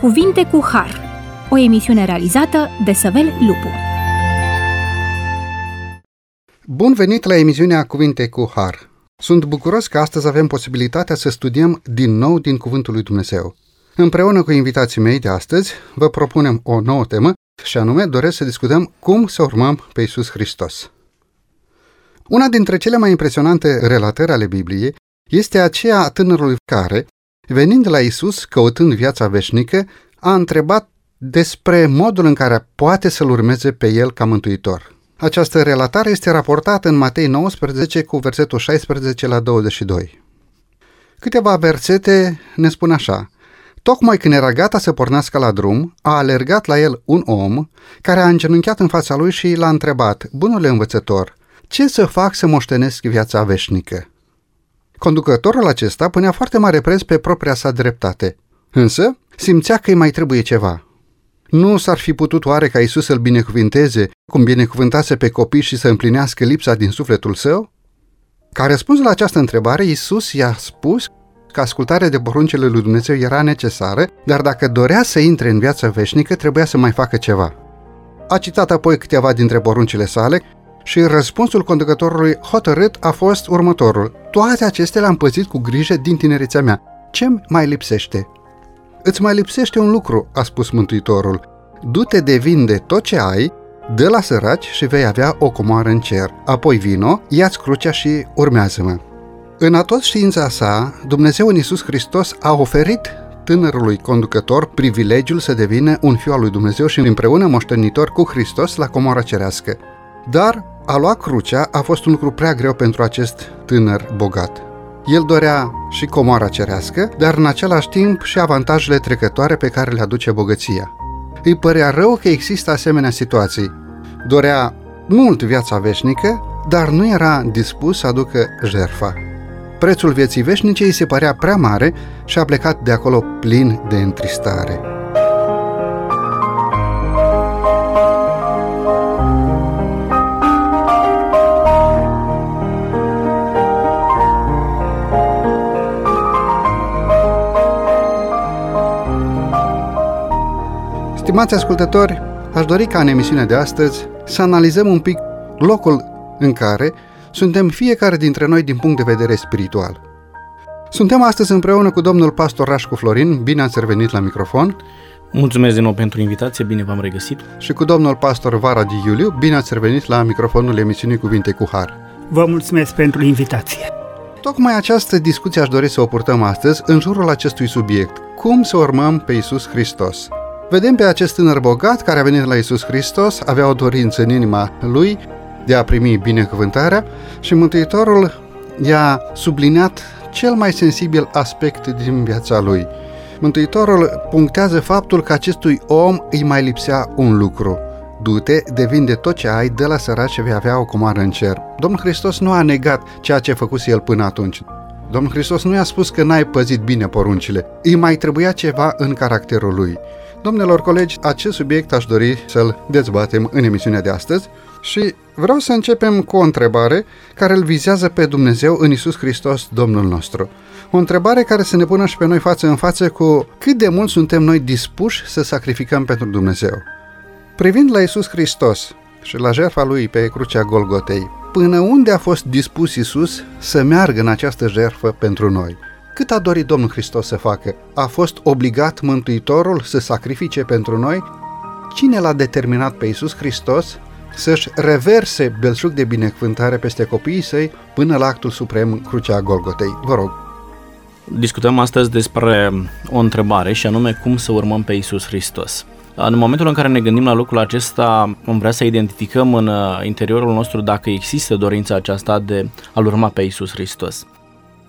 Cuvinte cu Har, o emisiune realizată de Săvel Lupu. Bun venit la emisiunea Cuvinte cu Har. Sunt bucuros că astăzi avem posibilitatea să studiem din nou din Cuvântul lui Dumnezeu. Împreună cu invitații mei de astăzi, vă propunem o nouă temă și anume doresc să discutăm cum să urmăm pe Isus Hristos. Una dintre cele mai impresionante relatări ale Bibliei este aceea a tânărului care, venind la Isus căutând viața veșnică, a întrebat despre modul în care poate să-L urmeze pe El ca mântuitor. Această relatare este raportată în Matei 19 cu versetul 16 la 22. Câteva versete ne spun așa. Tocmai când era gata să pornească la drum, a alergat la el un om care a îngenunchiat în fața lui și l-a întrebat, Bunule învățător, ce să fac să moștenesc viața veșnică? Conducătorul acesta punea foarte mare preț pe propria sa dreptate, însă simțea că îi mai trebuie ceva. Nu s-ar fi putut oare ca Isus să-l binecuvinteze cum binecuvântase pe copii și să împlinească lipsa din sufletul său? Ca răspuns la această întrebare, Isus i-a spus că ascultarea de poruncile lui Dumnezeu era necesară, dar dacă dorea să intre în viața veșnică, trebuia să mai facă ceva. A citat apoi câteva dintre poruncile sale și răspunsul conducătorului hotărât a fost următorul. Toate acestea le-am păzit cu grijă din tinerețea mea. Ce mai lipsește? Îți mai lipsește un lucru, a spus Mântuitorul. Du-te de vinde tot ce ai, dă la săraci și vei avea o comoară în cer. Apoi vino, ia-ți crucea și urmează-mă. În atot știința sa, Dumnezeu în Iisus Hristos a oferit tânărului conducător privilegiul să devină un fiu al lui Dumnezeu și împreună moștenitor cu Hristos la comoara cerească. Dar a lua crucea a fost un lucru prea greu pentru acest tânăr bogat. El dorea și comoara cerească, dar în același timp și avantajele trecătoare pe care le aduce bogăția. Îi părea rău că există asemenea situații. Dorea mult viața veșnică, dar nu era dispus să aducă jerfa. Prețul vieții veșnice îi se părea prea mare și a plecat de acolo plin de întristare. Stimați ascultători, aș dori ca în emisiunea de astăzi să analizăm un pic locul în care suntem fiecare dintre noi din punct de vedere spiritual. Suntem astăzi împreună cu domnul pastor Rașcu Florin, bine ați revenit la microfon. Mulțumesc din nou pentru invitație, bine v-am regăsit. Și cu domnul pastor Vara Di Iuliu, bine ați revenit la microfonul emisiunii Cuvinte cu Har. Vă mulțumesc pentru invitație. Tocmai această discuție aș dori să o purtăm astăzi în jurul acestui subiect. Cum să urmăm pe Isus Hristos? Vedem pe acest tânăr bogat care a venit la Isus Hristos, avea o dorință în inima lui de a primi binecuvântarea și Mântuitorul i-a subliniat cel mai sensibil aspect din viața lui. Mântuitorul punctează faptul că acestui om îi mai lipsea un lucru. Du-te, devinde tot ce ai, de la săraci și vei avea o comară în cer. Domnul Hristos nu a negat ceea ce a făcut el până atunci. Domnul Hristos nu i-a spus că n-ai păzit bine poruncile. Îi mai trebuia ceva în caracterul lui. Domnilor colegi, acest subiect aș dori să-l dezbatem în emisiunea de astăzi și vreau să începem cu o întrebare care îl vizează pe Dumnezeu în Isus Hristos, Domnul nostru. O întrebare care să ne pună și pe noi față în față cu cât de mult suntem noi dispuși să sacrificăm pentru Dumnezeu. Privind la Isus Hristos și la jertfa lui pe crucea Golgotei, până unde a fost dispus Isus să meargă în această jertfă pentru noi – cât a dorit Domnul Hristos să facă? A fost obligat Mântuitorul să sacrifice pentru noi? Cine l-a determinat pe Iisus Hristos să-și reverse belșug de binecuvântare peste copiii săi până la actul suprem, crucea Golgotei? Vă rog. Discutăm astăzi despre o întrebare și anume cum să urmăm pe Iisus Hristos. În momentul în care ne gândim la lucrul acesta, am vrea să identificăm în interiorul nostru dacă există dorința aceasta de a-L urma pe Iisus Hristos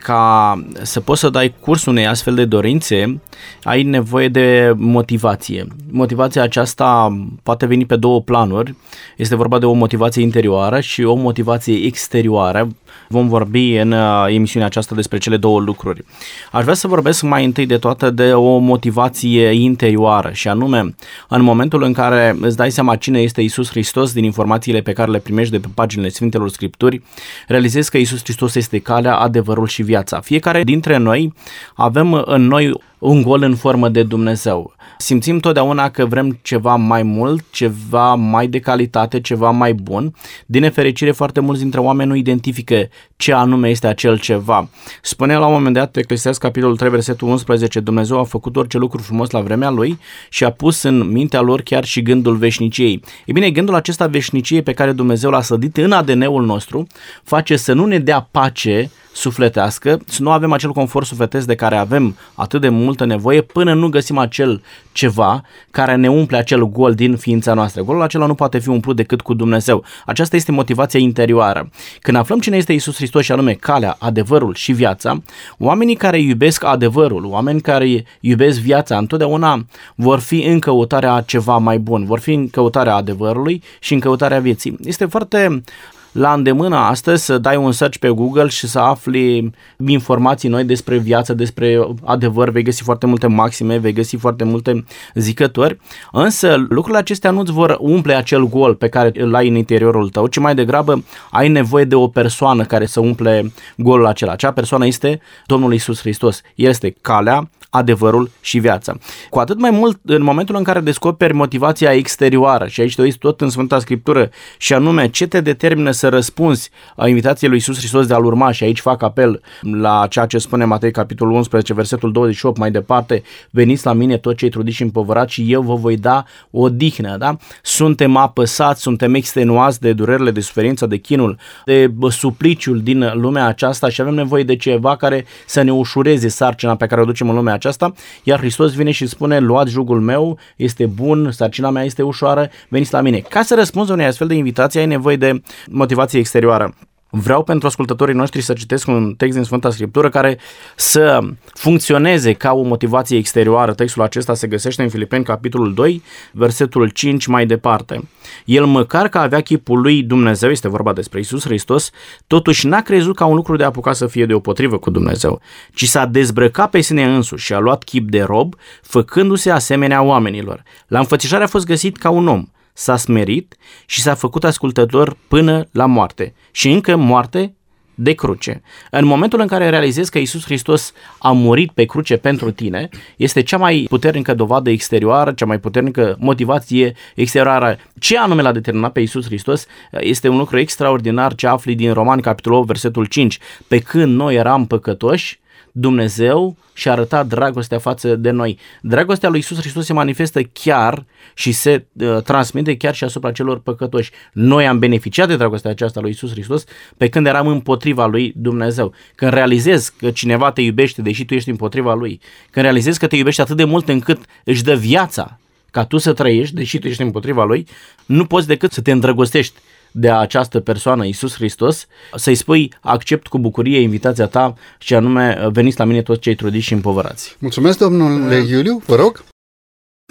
ca să poți să dai curs unei astfel de dorințe, ai nevoie de motivație. Motivația aceasta poate veni pe două planuri. Este vorba de o motivație interioară și o motivație exterioară. Vom vorbi în uh, emisiunea aceasta despre cele două lucruri. Aș vrea să vorbesc mai întâi de toate de o motivație interioară și anume, în momentul în care îți dai seama cine este Isus Hristos din informațiile pe care le primești de pe paginile Sfintelor Scripturi, realizezi că Isus Hristos este calea, adevărul și viața. Fiecare dintre noi avem în noi un gol în formă de Dumnezeu. Simțim totdeauna că vrem ceva mai mult, ceva mai de calitate, ceva mai bun. Din nefericire, foarte mulți dintre oameni nu identifică ce anume este acel ceva. Spunea la un moment dat, Eclesiast capitolul 3, versetul 11, Dumnezeu a făcut orice lucru frumos la vremea Lui și a pus în mintea lor chiar și gândul veșniciei. E bine, gândul acesta veșniciei pe care Dumnezeu l-a sădit în ADN-ul nostru face să nu ne dea pace sufletească, să nu avem acel confort sufletesc de care avem atât de multă nevoie până nu găsim acel ceva care ne umple acel gol din ființa noastră. Golul acela nu poate fi umplut decât cu Dumnezeu. Aceasta este motivația interioară. Când aflăm cine este Isus Hristos și anume calea, adevărul și viața, oamenii care iubesc adevărul, oameni care iubesc viața, întotdeauna vor fi în căutarea ceva mai bun, vor fi în căutarea adevărului și în căutarea vieții. Este foarte la îndemână astăzi să dai un search pe Google și să afli informații noi despre viață, despre adevăr, vei găsi foarte multe maxime, vei găsi foarte multe zicători, însă lucrurile acestea nu-ți vor umple acel gol pe care îl ai în interiorul tău, ci mai degrabă ai nevoie de o persoană care să umple golul acela. Acea persoană este Domnul Isus Hristos. El este calea, adevărul și viața. Cu atât mai mult în momentul în care descoperi motivația exterioară și aici te uiți tot în Sfânta Scriptură și anume ce te determină să răspunzi a invitației lui Isus Hristos de a-L urma și aici fac apel la ceea ce spune Matei capitolul 11 versetul 28 mai departe veniți la mine toți cei trudiți și împovărați și eu vă voi da o dihnă, da? Suntem apăsați, suntem extenuați de durerile, de suferința, de chinul, de supliciul din lumea aceasta și avem nevoie de ceva care să ne ușureze sarcina pe care o ducem în lumea aceasta, iar Hristos vine și spune, luați jugul meu, este bun, sarcina mea este ușoară, veniți la mine. Ca să răspunzi unei astfel de invitații, ai nevoie de motivație exterioară. Vreau pentru ascultătorii noștri să citesc un text din Sfânta Scriptură care să funcționeze ca o motivație exterioară. Textul acesta se găsește în Filipeni, capitolul 2, versetul 5 mai departe. El măcar că avea chipul lui Dumnezeu, este vorba despre Isus Hristos, totuși n-a crezut ca un lucru de apucat să fie deopotrivă cu Dumnezeu, ci s-a dezbrăcat pe sine însuși și a luat chip de rob, făcându-se asemenea oamenilor. La înfățișare a fost găsit ca un om s-a smerit și s-a făcut ascultător până la moarte și încă moarte de cruce. În momentul în care realizezi că Isus Hristos a murit pe cruce pentru tine, este cea mai puternică dovadă exterioară, cea mai puternică motivație exterioară. Ce anume l-a determinat pe Isus Hristos este un lucru extraordinar ce afli din Romani capitolul 8, versetul 5. Pe când noi eram păcătoși, Dumnezeu și-a arătat dragostea față de noi. Dragostea lui Isus Hristos se manifestă chiar și se uh, transmite chiar și asupra celor păcătoși. Noi am beneficiat de dragostea aceasta lui Isus Hristos pe când eram împotriva lui Dumnezeu. Când realizezi că cineva te iubește deși tu ești împotriva lui, când realizezi că te iubește atât de mult încât își dă viața ca tu să trăiești, deși tu ești împotriva lui, nu poți decât să te îndrăgostești de această persoană, Isus Hristos, să-i spui accept cu bucurie invitația ta și anume veniți la mine toți cei trudiți și împovărați. Mulțumesc, domnule Iuliu, vă rog.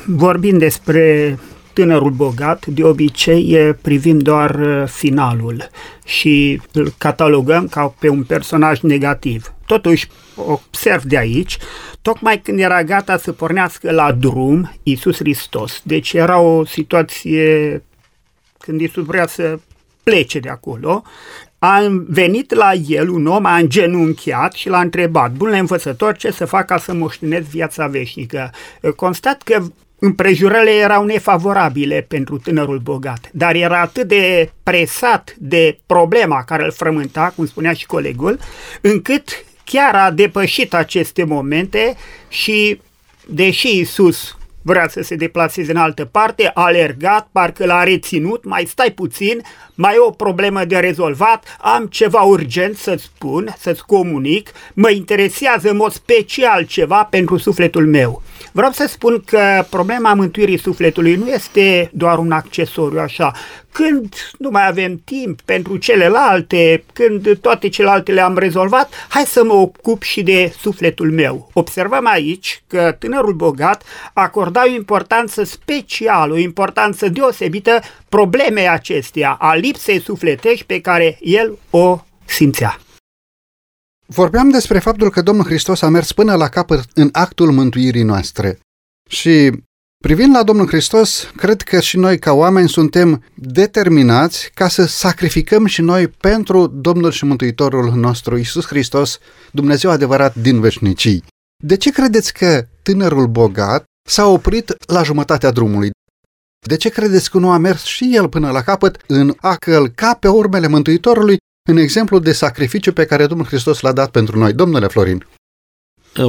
Vorbind despre tânărul bogat, de obicei privim doar uh, finalul și îl catalogăm ca pe un personaj negativ. Totuși, observ de aici, tocmai când era gata să pornească la drum Iisus Hristos, deci era o situație când Iisus vrea să plece de acolo, a venit la el un om, a îngenunchiat și l-a întrebat, bunule învățător, ce să fac ca să moștenesc viața veșnică? Constat că împrejurările erau nefavorabile pentru tânărul bogat, dar era atât de presat de problema care îl frământa, cum spunea și colegul, încât chiar a depășit aceste momente și, deși Isus vrea să se deplaseze în altă parte, a alergat, parcă l-a reținut, mai stai puțin, mai e o problemă de rezolvat, am ceva urgent să-ți spun, să-ți comunic, mă interesează în mod special ceva pentru sufletul meu. Vreau să spun că problema mântuirii sufletului nu este doar un accesoriu așa. Când nu mai avem timp pentru celelalte, când toate celelalte le-am rezolvat, hai să mă ocup și de sufletul meu. Observăm aici că tânărul bogat acorda o importanță specială, o importanță deosebită problemei acesteia, a lipsei sufletești pe care el o simțea. Vorbeam despre faptul că Domnul Hristos a mers până la capăt în actul mântuirii noastre. Și Privind la Domnul Hristos, cred că și noi ca oameni suntem determinați ca să sacrificăm și noi pentru Domnul și Mântuitorul nostru Isus Hristos, Dumnezeu adevărat din veșnicii. De ce credeți că tânărul bogat s-a oprit la jumătatea drumului? De ce credeți că nu a mers și el până la capăt în a călca pe urmele Mântuitorului în exemplu de sacrificiu pe care Domnul Hristos l-a dat pentru noi? Domnule Florin.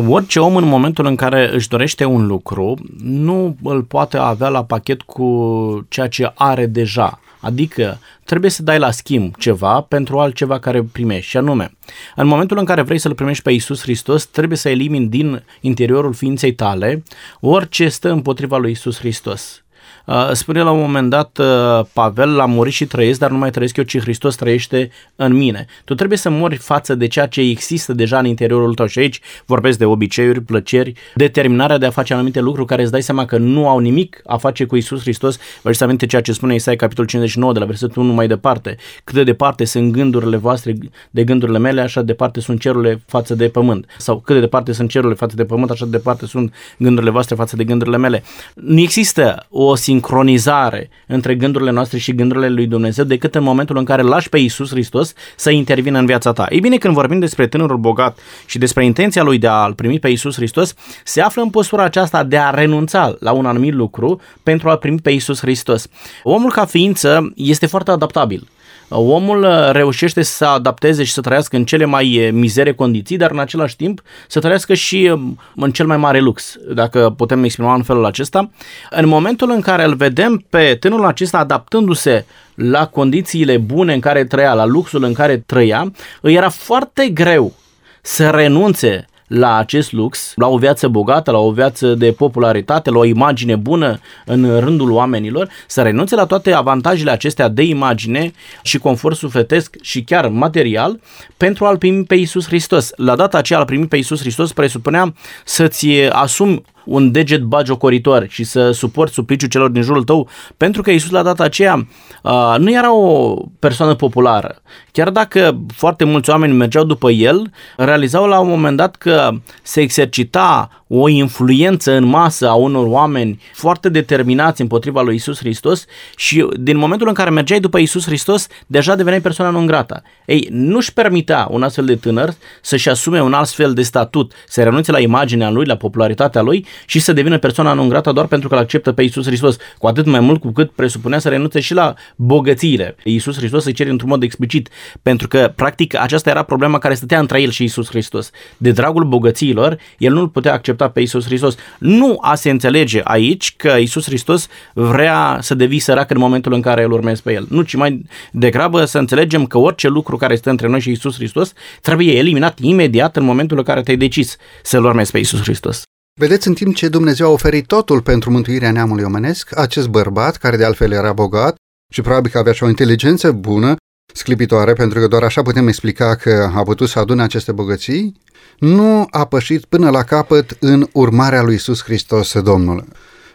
Orice om în momentul în care își dorește un lucru, nu îl poate avea la pachet cu ceea ce are deja. Adică trebuie să dai la schimb ceva pentru altceva care primești. Și anume, în momentul în care vrei să-L primești pe Isus Hristos, trebuie să elimini din interiorul ființei tale orice stă împotriva lui Isus Hristos. Uh, spune la un moment dat uh, Pavel, l-a murit și trăiesc, dar nu mai trăiesc eu, ci Hristos trăiește în mine. Tu trebuie să mori față de ceea ce există deja în interiorul tău și aici vorbesc de obiceiuri, plăceri, determinarea de a face anumite lucruri care îți dai seama că nu au nimic a face cu Isus Hristos. Vă să aminte ceea ce spune Isaia capitolul 59 de la versetul 1 mai departe. Cât de departe sunt gândurile voastre de gândurile mele, așa de departe sunt cerurile față de pământ. Sau cât de departe sunt cerurile față de pământ, așa de departe sunt gândurile voastre față de gândurile mele. Nu există o sincronizare între gândurile noastre și gândurile lui Dumnezeu decât în momentul în care lași pe Isus Hristos să intervină în viața ta. Ei bine, când vorbim despre tânărul bogat și despre intenția lui de a-l primi pe Isus Hristos, se află în postura aceasta de a renunța la un anumit lucru pentru a primi pe Isus Hristos. Omul ca ființă este foarte adaptabil omul uh, reușește să adapteze și să trăiască în cele mai uh, mizere condiții, dar în același timp să trăiască și um, în cel mai mare lux, dacă putem exprima în felul acesta. În momentul în care îl vedem pe tânărul acesta adaptându-se la condițiile bune în care trăia, la luxul în care trăia, îi era foarte greu să renunțe la acest lux, la o viață bogată, la o viață de popularitate, la o imagine bună în rândul oamenilor, să renunțe la toate avantajele acestea de imagine și confort sufletesc și chiar material pentru a-L primi pe Iisus Hristos. La data aceea a-L primi pe Iisus Hristos presupunea să-ți asumi un deget bagiocoritor și să suporți supliciul celor din jurul tău, pentru că Isus la data aceea uh, nu era o persoană populară. Chiar dacă foarte mulți oameni mergeau după el, realizau la un moment dat că se exercita o influență în masă a unor oameni foarte determinați împotriva lui Isus Hristos și din momentul în care mergeai după Isus Hristos, deja deveneai persoana non grata. Ei, nu-și permitea un astfel de tânăr să-și asume un astfel de statut, să renunțe la imaginea lui, la popularitatea lui și să devină persoana non grata doar pentru că îl acceptă pe Isus Hristos. Cu atât mai mult cu cât presupunea să renunțe și la bogățiile. Isus Hristos îi cere într-un mod explicit, pentru că, practic, aceasta era problema care stătea între el și Isus Hristos. De dragul bogățiilor, el nu-l putea accepta pe Isus Hristos. Nu a se înțelege aici că Isus Hristos vrea să devii sărac în momentul în care îl urmezi pe el. Nu, ci mai degrabă să înțelegem că orice lucru care este între noi și Isus Hristos trebuie eliminat imediat în momentul în care te-ai decis să-L urmezi pe Isus Hristos. Vedeți, în timp ce Dumnezeu a oferit totul pentru mântuirea neamului omenesc, acest bărbat, care de altfel era bogat și probabil că avea și o inteligență bună, sclipitoare, pentru că doar așa putem explica că a putut să adune aceste bogății, nu a pășit până la capăt în urmarea lui Isus Hristos, Domnul.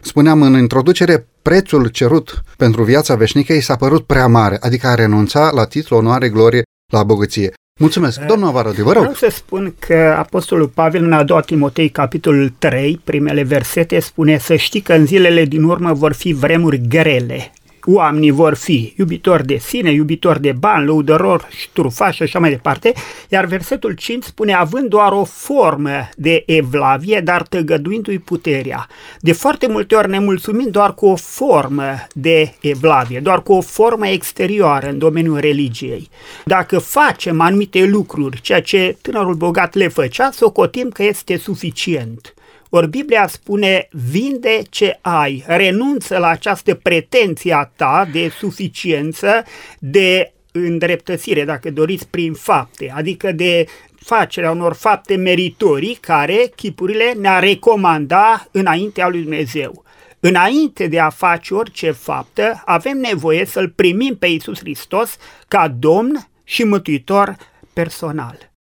Spuneam în introducere, prețul cerut pentru viața veșnică i s-a părut prea mare, adică a renunța la titlu, onoare, glorie, la bogăție. Mulțumesc. Domnul Avarodi, vă rog. Vreau să spun că Apostolul Pavel în a doua Timotei, capitolul 3, primele versete, spune să știi că în zilele din urmă vor fi vremuri grele oamenii vor fi iubitori de sine, iubitori de bani, lăudărori, trufași și așa mai departe, iar versetul 5 spune având doar o formă de evlavie, dar tăgăduindu-i puterea. De foarte multe ori ne mulțumim doar cu o formă de evlavie, doar cu o formă exterioară în domeniul religiei. Dacă facem anumite lucruri, ceea ce tânărul bogat le făcea, socotim că este suficient. Ori Biblia spune, vinde ce ai, renunță la această pretenție a ta de suficiență, de îndreptățire, dacă doriți, prin fapte, adică de facerea unor fapte meritorii care chipurile ne-a recomanda înaintea lui Dumnezeu. Înainte de a face orice faptă, avem nevoie să-L primim pe Iisus Hristos ca Domn și Mântuitor personal.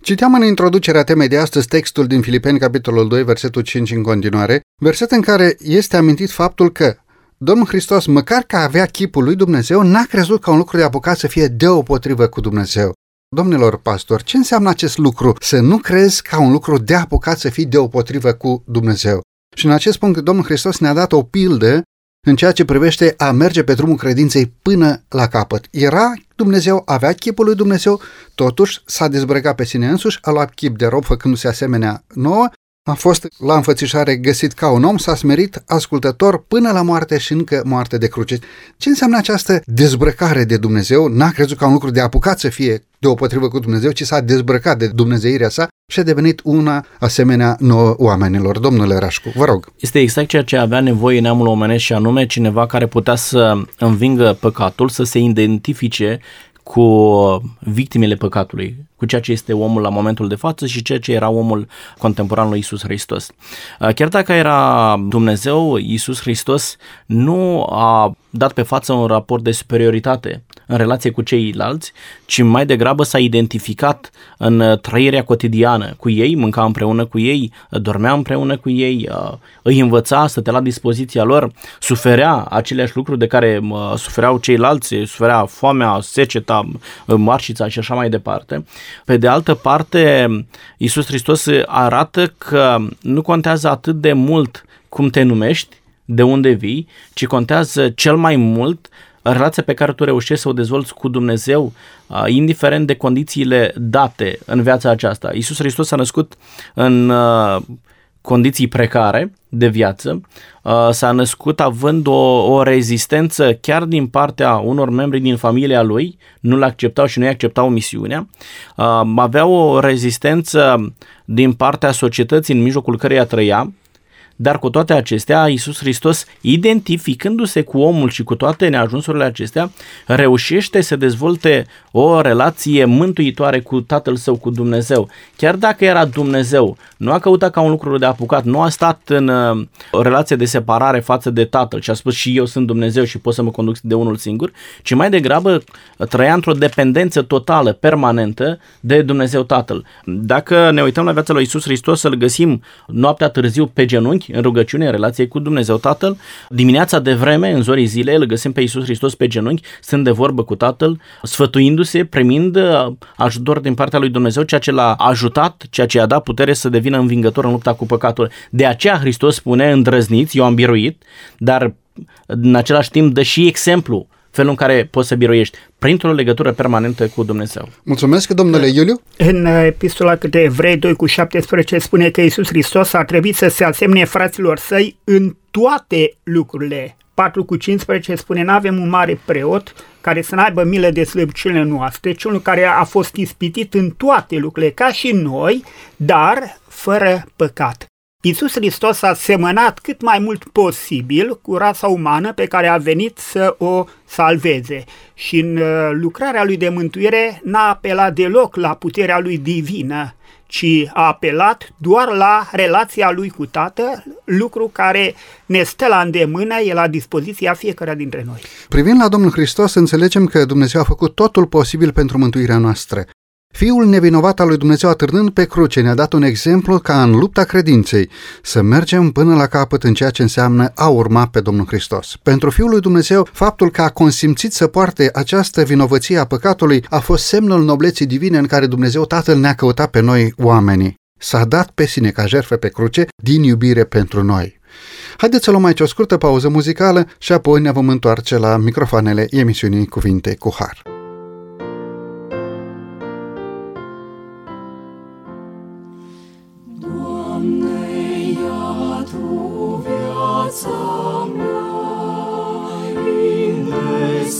Citeam în introducerea temei de astăzi textul din Filipeni, capitolul 2, versetul 5 în continuare, verset în care este amintit faptul că Domnul Hristos, măcar că avea chipul lui Dumnezeu, n-a crezut ca un lucru de apucat să fie deopotrivă cu Dumnezeu. Domnilor pastori, ce înseamnă acest lucru? Să nu crezi ca un lucru de apucat să fii deopotrivă cu Dumnezeu. Și în acest punct Domnul Hristos ne-a dat o pildă în ceea ce privește a merge pe drumul credinței până la capăt. Era Dumnezeu, avea chipul lui Dumnezeu, totuși s-a dezbrăcat pe sine însuși, a luat chip de rob făcându-se asemenea nouă, a fost la înfățișare găsit ca un om, s-a smerit ascultător până la moarte și încă moarte de cruce. Ce înseamnă această dezbrăcare de Dumnezeu? N-a crezut ca un lucru de apucat să fie deopotrivă cu Dumnezeu, ci s-a dezbrăcat de Dumnezeirea sa și a devenit una asemenea nouă oamenilor. Domnule Rașcu, vă rog. Este exact ceea ce avea nevoie neamul omenesc și anume cineva care putea să învingă păcatul, să se identifice cu victimele păcatului, cu ceea ce este omul la momentul de față și ceea ce era omul contemporan lui Isus Hristos. Chiar dacă era Dumnezeu, Isus Hristos nu a dat pe față un raport de superioritate în relație cu ceilalți, ci mai degrabă s-a identificat în trăirea cotidiană cu ei, mânca împreună cu ei, dormea împreună cu ei, îi învăța, stătea la dispoziția lor, suferea aceleași lucruri de care sufereau ceilalți, suferea foamea, seceta, marșița și așa mai departe. Pe de altă parte, Isus Hristos arată că nu contează atât de mult cum te numești, de unde vii, ci contează cel mai mult relația pe care tu reușești să o dezvolți cu Dumnezeu, indiferent de condițiile date în viața aceasta. Isus Hristos s-a născut în condiții precare de viață, s-a născut având o, o rezistență chiar din partea unor membri din familia lui, nu-l acceptau și nu-i acceptau misiunea, avea o rezistență din partea societății în mijlocul căreia trăia, dar cu toate acestea, Iisus Hristos, identificându-se cu omul și cu toate neajunsurile acestea, reușește să dezvolte o relație mântuitoare cu Tatăl Său, cu Dumnezeu. Chiar dacă era Dumnezeu, nu a căutat ca un lucru de apucat, nu a stat în uh, o relație de separare față de Tatăl și a spus și eu sunt Dumnezeu și pot să mă conduc de unul singur, ci mai degrabă trăia într-o dependență totală, permanentă de Dumnezeu Tatăl. Dacă ne uităm la viața lui Iisus Hristos, să-L găsim noaptea târziu pe genunchi, în rugăciune, în relație cu Dumnezeu Tatăl. Dimineața de vreme, în zorii zilei, îl găsim pe Iisus Hristos pe genunchi, stând de vorbă cu Tatăl, sfătuindu-se, primind uh, ajutor din partea lui Dumnezeu, ceea ce l-a ajutat, ceea ce i-a dat putere să devină învingător în lupta cu păcatul. De aceea Hristos spune, îndrăzniți, eu am biruit, dar în același timp dă și exemplu felul în care poți să biroiești printr-o legătură permanentă cu Dumnezeu. Mulțumesc, domnule Iuliu. În epistola către Evrei 2 cu 17 spune că Iisus Hristos a trebuit să se asemne fraților săi în toate lucrurile. 4 cu 15 spune, nu avem un mare preot care să n-aibă milă de slăbiciunile noastre, ci unul care a fost ispitit în toate lucrurile, ca și noi, dar fără păcat. Iisus Hristos a semănat cât mai mult posibil cu rasa umană pe care a venit să o salveze și în uh, lucrarea lui de mântuire n-a apelat deloc la puterea lui divină, ci a apelat doar la relația lui cu Tatăl, lucru care ne stă la îndemână, e la dispoziția fiecare dintre noi. Privind la Domnul Hristos, înțelegem că Dumnezeu a făcut totul posibil pentru mântuirea noastră. Fiul nevinovat al lui Dumnezeu atârnând pe cruce ne-a dat un exemplu ca în lupta credinței să mergem până la capăt în ceea ce înseamnă a urma pe Domnul Hristos. Pentru Fiul lui Dumnezeu, faptul că a consimțit să poarte această vinovăție a păcatului a fost semnul nobleții divine în care Dumnezeu Tatăl ne-a căutat pe noi oamenii. S-a dat pe sine ca jertfă pe cruce din iubire pentru noi. Haideți să luăm aici o scurtă pauză muzicală și apoi ne vom întoarce la microfoanele emisiunii Cuvinte cu Har.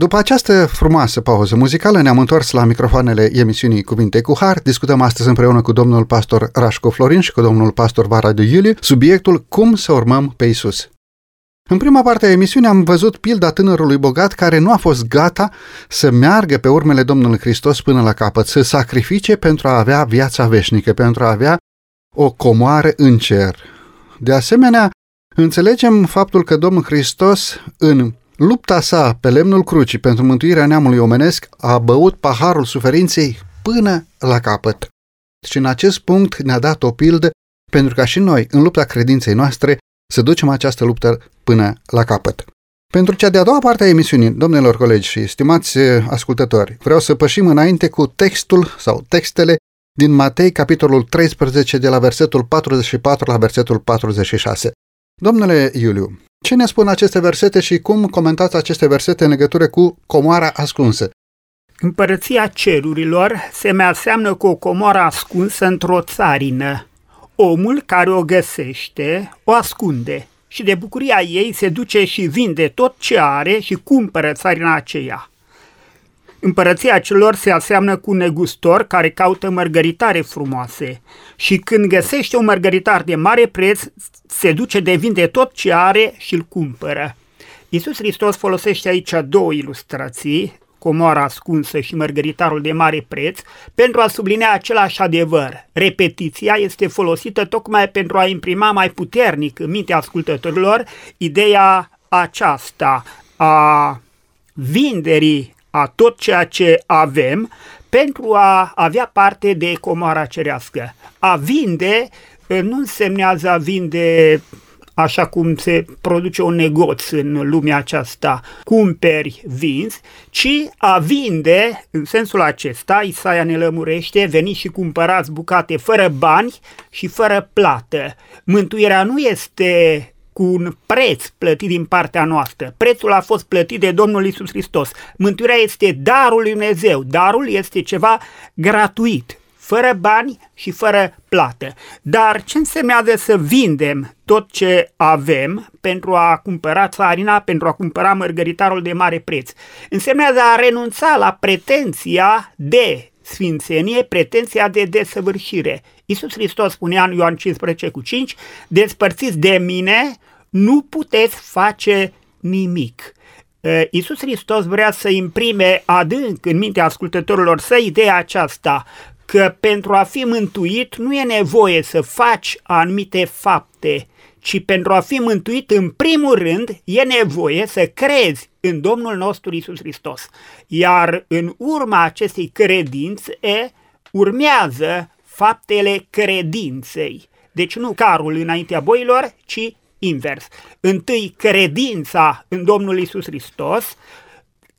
După această frumoasă pauză muzicală, ne-am întors la microfoanele emisiunii Cuvinte cu Har. Discutăm astăzi împreună cu domnul pastor Rașco Florin și cu domnul pastor Vara de Iuliu subiectul Cum să urmăm pe Isus. În prima parte a emisiunii am văzut pilda tânărului bogat care nu a fost gata să meargă pe urmele Domnului Hristos până la capăt, să sacrifice pentru a avea viața veșnică, pentru a avea o comoară în cer. De asemenea, înțelegem faptul că Domnul Hristos în lupta sa pe lemnul crucii pentru mântuirea neamului omenesc a băut paharul suferinței până la capăt. Și în acest punct ne-a dat o pildă pentru ca și noi, în lupta credinței noastre, să ducem această luptă până la capăt. Pentru cea de-a doua parte a emisiunii, domnilor colegi și stimați eh, ascultători, vreau să pășim înainte cu textul sau textele din Matei, capitolul 13, de la versetul 44 la versetul 46. Domnule Iuliu, ce ne spun aceste versete și cum comentați aceste versete în legătură cu comoara ascunsă? Împărăția cerurilor se mai aseamnă cu o comoară ascunsă într-o țarină. Omul care o găsește o ascunde și de bucuria ei se duce și vinde tot ce are și cumpără țarina aceea. Împărăția celor se aseamnă cu un negustor care caută mărgăritare frumoase și când găsește un mărgăritar de mare preț, se duce de vinde tot ce are și îl cumpără. Iisus Hristos folosește aici două ilustrații, comoara ascunsă și mărgăritarul de mare preț, pentru a sublinea același adevăr. Repetiția este folosită tocmai pentru a imprima mai puternic în mintea ascultătorilor ideea aceasta a vinderii a tot ceea ce avem pentru a avea parte de comoara cerească. A vinde eh, nu însemnează a vinde așa cum se produce un negoț în lumea aceasta, cumperi, vinzi, ci a vinde, în sensul acesta, Isaia ne lămurește, veniți și cumpărați bucate fără bani și fără plată. Mântuirea nu este cu un preț plătit din partea noastră. Prețul a fost plătit de Domnul Isus Hristos. Mântuirea este darul lui Dumnezeu. Darul este ceva gratuit, fără bani și fără plată. Dar ce însemnează să vindem tot ce avem pentru a cumpăra țarina, pentru a cumpăra mărgăritarul de mare preț? Însemnează a renunța la pretenția de sfințenie, pretenția de desăvârșire. Iisus Hristos spunea în Ioan 15 cu 5, despărțiți de mine, nu puteți face nimic. Uh, Iisus Hristos vrea să imprime adânc în mintea ascultătorilor să ideea aceasta că pentru a fi mântuit nu e nevoie să faci anumite fapte, ci pentru a fi mântuit în primul rând e nevoie să crezi în Domnul nostru Isus Hristos. Iar în urma acestei credințe urmează faptele credinței. Deci nu carul înaintea boilor, ci invers. Întâi credința în Domnul Isus Hristos,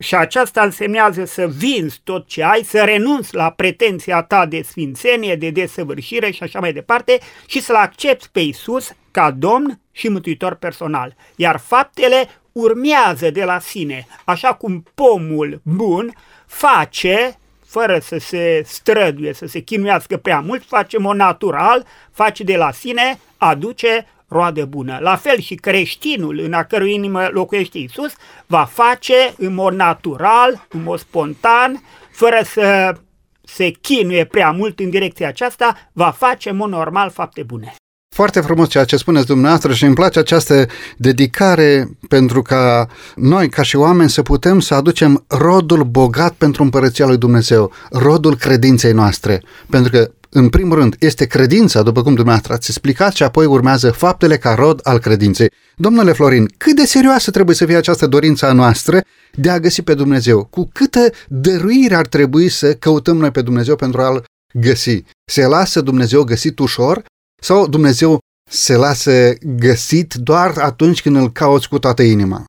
și aceasta însemnează să vinzi tot ce ai, să renunți la pretenția ta de sfințenie, de desăvârșire și așa mai departe și să-L accepti pe Isus ca Domn și Mântuitor personal. Iar faptele urmează de la sine, așa cum pomul bun face fără să se străduie, să se chinuiască prea mult, face mod natural, face de la sine, aduce roadă bună. La fel și creștinul în a cărui inimă locuiește Isus va face în mod natural, în mod spontan, fără să se chinuie prea mult în direcția aceasta, va face în mod normal fapte bune. Foarte frumos ceea ce spuneți dumneavoastră și îmi place această dedicare pentru ca noi, ca și oameni, să putem să aducem rodul bogat pentru împărăția lui Dumnezeu, rodul credinței noastre. Pentru că, în primul rând, este credința, după cum dumneavoastră ați explicat, și apoi urmează faptele ca rod al credinței. Domnule Florin, cât de serioasă trebuie să fie această dorință a noastră de a găsi pe Dumnezeu? Cu câtă dăruire ar trebui să căutăm noi pe Dumnezeu pentru a-L găsi? Se lasă Dumnezeu găsit ușor sau Dumnezeu se lasă găsit doar atunci când îl cauți cu toată inima?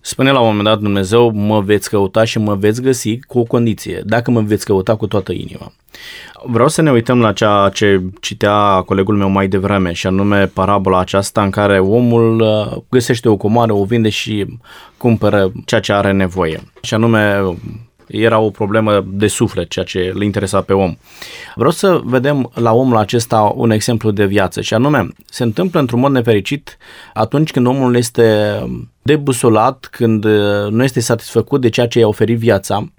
Spune la un moment dat Dumnezeu, mă veți căuta și mă veți găsi cu o condiție, dacă mă veți căuta cu toată inima. Vreau să ne uităm la ceea ce citea colegul meu mai devreme și anume parabola aceasta în care omul uh, găsește o comoară, o vinde și cumpără ceea ce are nevoie. Și anume era o problemă de suflet, ceea ce îl interesa pe om. Vreau să vedem la omul acesta un exemplu de viață și anume, se întâmplă într-un mod nefericit atunci când omul este debusolat, când nu este satisfăcut de ceea ce i-a oferit viața,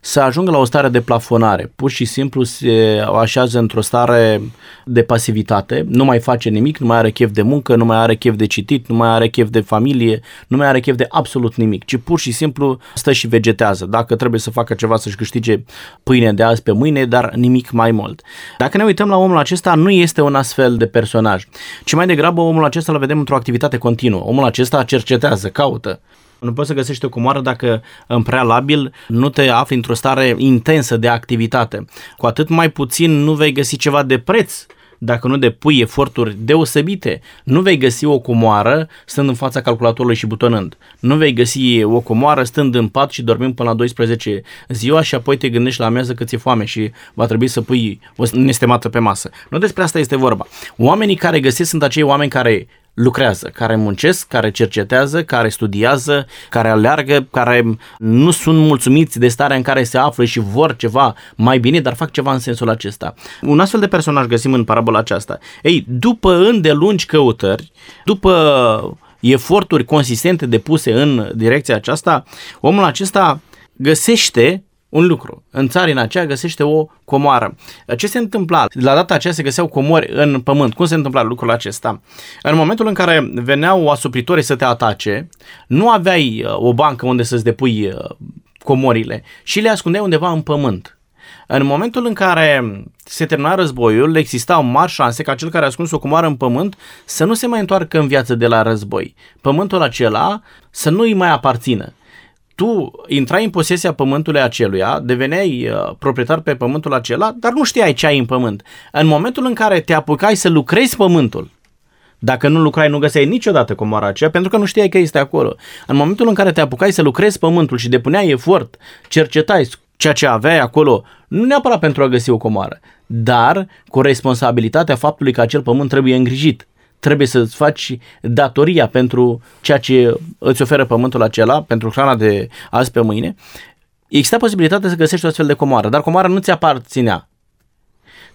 să ajungă la o stare de plafonare. Pur și simplu se așează într-o stare de pasivitate, nu mai face nimic, nu mai are chef de muncă, nu mai are chef de citit, nu mai are chef de familie, nu mai are chef de absolut nimic, ci pur și simplu stă și vegetează. Dacă trebuie să facă ceva să-și câștige pâine de azi pe mâine, dar nimic mai mult. Dacă ne uităm la omul acesta, nu este un astfel de personaj, ci mai degrabă omul acesta îl vedem într-o activitate continuă. Omul acesta cercetează, caută, nu poți să găsești o comoară dacă în prealabil nu te afli într-o stare intensă de activitate. Cu atât mai puțin nu vei găsi ceva de preț dacă nu depui eforturi deosebite, nu vei găsi o comoară stând în fața calculatorului și butonând. Nu vei găsi o comoară stând în pat și dormind până la 12 ziua și apoi te gândești la amiază că ți-e foame și va trebui să pui o nestemată pe masă. Nu despre asta este vorba. Oamenii care găsesc sunt acei oameni care lucrează, care muncesc, care cercetează, care studiază, care aleargă, care nu sunt mulțumiți de starea în care se află și vor ceva mai bine, dar fac ceva în sensul acesta. Un astfel de personaj găsim în parabola aceasta. Ei, după îndelungi căutări, după eforturi consistente depuse în direcția aceasta, omul acesta găsește un lucru. În țarina aceea găsește o comoară. Ce se întâmpla? La data aceea se găseau comori în pământ. Cum se întâmpla lucrul acesta? În momentul în care veneau asupritorii să te atace, nu aveai uh, o bancă unde să-ți depui uh, comorile și le ascundeai undeva în pământ. În momentul în care se termina războiul, existau mari șanse ca cel care a ascuns o comoară în pământ să nu se mai întoarcă în viață de la război. Pământul acela să nu îi mai aparțină tu intrai în posesia pământului aceluia, deveneai uh, proprietar pe pământul acela, dar nu știai ce ai în pământ. În momentul în care te apucai să lucrezi pământul, dacă nu lucrai, nu găseai niciodată comoara aceea, pentru că nu știai că este acolo. În momentul în care te apucai să lucrezi pământul și depuneai efort, cercetai ceea ce aveai acolo, nu neapărat pentru a găsi o comoară, dar cu responsabilitatea faptului că acel pământ trebuie îngrijit trebuie să-ți faci datoria pentru ceea ce îți oferă pământul acela, pentru hrana de azi pe mâine, exista posibilitatea să găsești o astfel de comoară, dar comoara nu ți aparținea.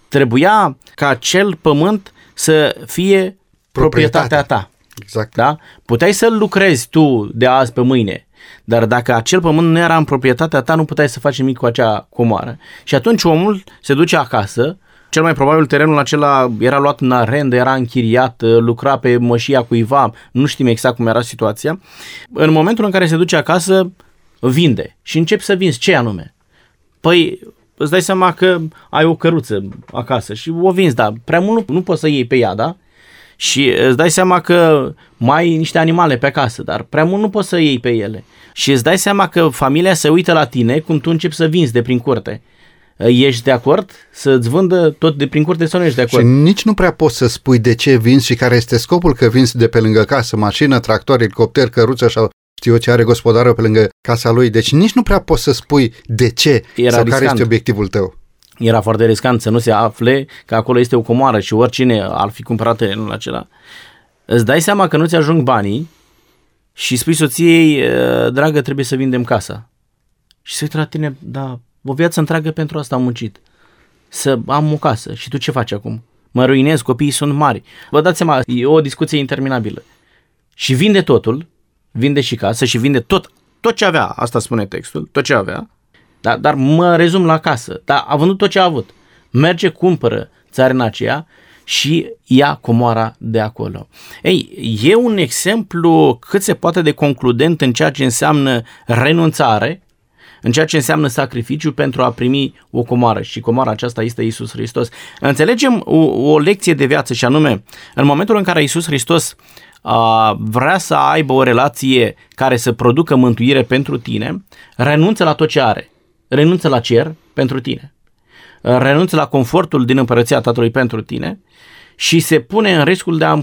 Trebuia ca acel pământ să fie proprietatea ta. Exact. Da? Puteai să-l lucrezi tu de azi pe mâine, dar dacă acel pământ nu era în proprietatea ta, nu puteai să faci nimic cu acea comoară. Și atunci omul se duce acasă, cel mai probabil terenul acela era luat în arendă, era închiriat, lucra pe mășia cuiva, nu știm exact cum era situația. În momentul în care se duce acasă, vinde și începi să vinzi. Ce anume? Păi îți dai seama că ai o căruță acasă și o vinzi, dar prea mult nu, nu poți să iei pe ea, da? Și îți dai seama că mai ai niște animale pe acasă, dar prea mult nu poți să iei pe ele. Și îți dai seama că familia se uită la tine cum tu începi să vinzi de prin curte. Ești de acord să-ți vândă tot de prin curte sau nu ești de acord? Și nici nu prea poți să spui de ce vinzi și care este scopul că vinzi de pe lângă casă, mașină, tractor, elicopter, căruță sau știu eu ce are gospodarul pe lângă casa lui. Deci nici nu prea poți să spui de ce Era sau riscant. care este obiectivul tău. Era foarte riscant să nu se afle că acolo este o comoară și oricine ar fi cumpărat terenul acela. Îți dai seama că nu ți ajung banii și spui soției, dragă, trebuie să vindem casa. Și se uită la tine, da, o viață întreagă pentru asta am muncit. Să am o casă. Și tu ce faci acum? Mă ruinez, copiii sunt mari. Vă dați seama, e o discuție interminabilă. Și vinde totul, vinde și casă și vinde tot, tot ce avea, asta spune textul, tot ce avea, da, dar mă rezum la casă, dar a vândut tot ce a avut. Merge, cumpără țarina aceea și ia comoara de acolo. Ei, e un exemplu cât se poate de concludent în ceea ce înseamnă renunțare, în ceea ce înseamnă sacrificiu pentru a primi o comoară și comoara aceasta este Isus Hristos. Înțelegem o, o lecție de viață și anume, în momentul în care Isus Hristos uh, vrea să aibă o relație care să producă mântuire pentru tine, renunță la tot ce are. Renunță la cer pentru tine. Uh, renunță la confortul din împărăția Tatălui pentru tine și se pune în riscul de a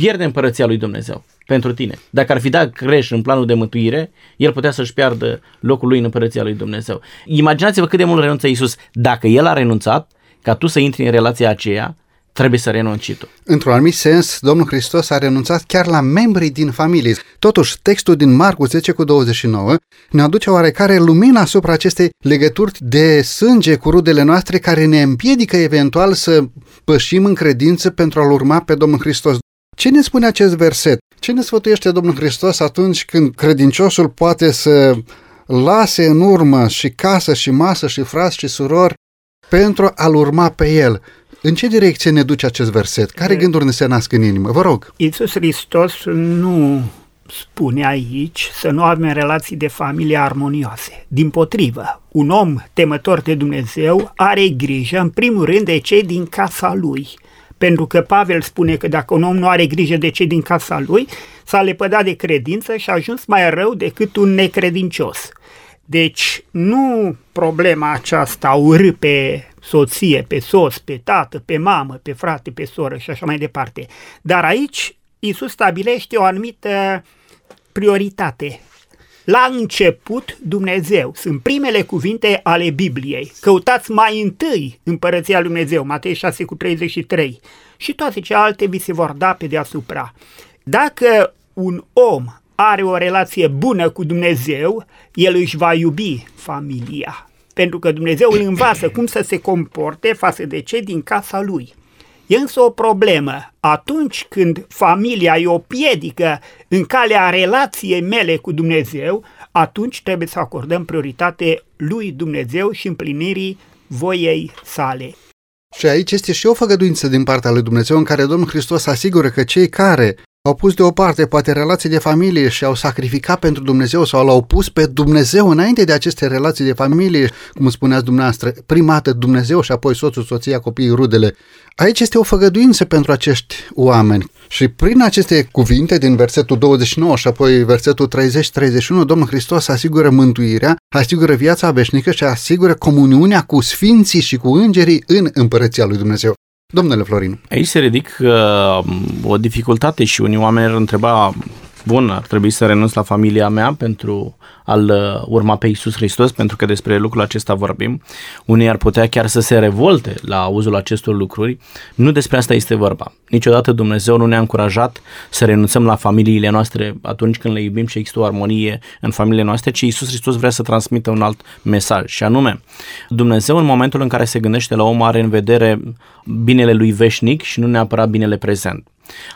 pierde împărăția lui Dumnezeu pentru tine. Dacă ar fi dat greș în planul de mântuire, el putea să-și piardă locul lui în împărăția lui Dumnezeu. Imaginați-vă cât de mult renunță Iisus. Dacă el a renunțat, ca tu să intri în relația aceea, trebuie să renunți tu. Într-un anumit sens, Domnul Hristos a renunțat chiar la membrii din familie. Totuși, textul din Marcu 10 cu 29 ne aduce oarecare lumină asupra acestei legături de sânge cu rudele noastre care ne împiedică eventual să pășim în credință pentru a-L urma pe Domnul Hristos. Ce ne spune acest verset? Ce ne sfătuiește Domnul Hristos atunci când credinciosul poate să lase în urmă și casă și masă și frați și surori pentru a-L urma pe El? În ce direcție ne duce acest verset? Care gânduri ne se nasc în inimă? Vă rog. Iisus Hristos nu spune aici să nu avem relații de familie armonioase. Din potrivă, un om temător de Dumnezeu are grijă, în primul rând, de cei din casa lui. Pentru că Pavel spune că dacă un om nu are grijă de cei din casa lui, s-a lepădat de credință și a ajuns mai rău decât un necredincios. Deci nu problema aceasta urâ pe soție, pe sos, pe tată, pe mamă, pe frate, pe soră și așa mai departe. Dar aici Isus stabilește o anumită prioritate. La început Dumnezeu, sunt primele cuvinte ale Bibliei. Căutați mai întâi împărăția lui Dumnezeu, Matei 6 cu 33. Și toate celelalte vi se vor da pe deasupra. Dacă un om are o relație bună cu Dumnezeu, el își va iubi familia. Pentru că Dumnezeu îl învață cum să se comporte față de cei din casa lui. E însă o problemă. Atunci când familia e o piedică în calea relației mele cu Dumnezeu, atunci trebuie să acordăm prioritate lui Dumnezeu și împlinirii voiei sale. Și aici este și o făgăduință din partea lui Dumnezeu în care Domnul Hristos asigură că cei care au pus deoparte poate relații de familie și au sacrificat pentru Dumnezeu sau l-au pus pe Dumnezeu înainte de aceste relații de familie, cum spuneați dumneavoastră, prima dată Dumnezeu și apoi soțul, soția, copiii, rudele. Aici este o făgăduință pentru acești oameni. Și prin aceste cuvinte din versetul 29 și apoi versetul 30-31, Domnul Hristos asigură mântuirea, asigură viața veșnică și asigură comuniunea cu sfinții și cu îngerii în împărăția lui Dumnezeu. Domnule Florin. Aici se ridic uh, o dificultate și unii oameni ar întreba bun, ar trebui să renunț la familia mea pentru a-L uh, urma pe Iisus Hristos, pentru că despre lucrul acesta vorbim. Unii ar putea chiar să se revolte la auzul acestor lucruri. Nu despre asta este vorba. Niciodată Dumnezeu nu ne-a încurajat să renunțăm la familiile noastre atunci când le iubim și există o armonie în familiile noastre, ci Iisus Hristos vrea să transmită un alt mesaj și anume, Dumnezeu în momentul în care se gândește la om are în vedere binele lui veșnic și nu neapărat binele prezent.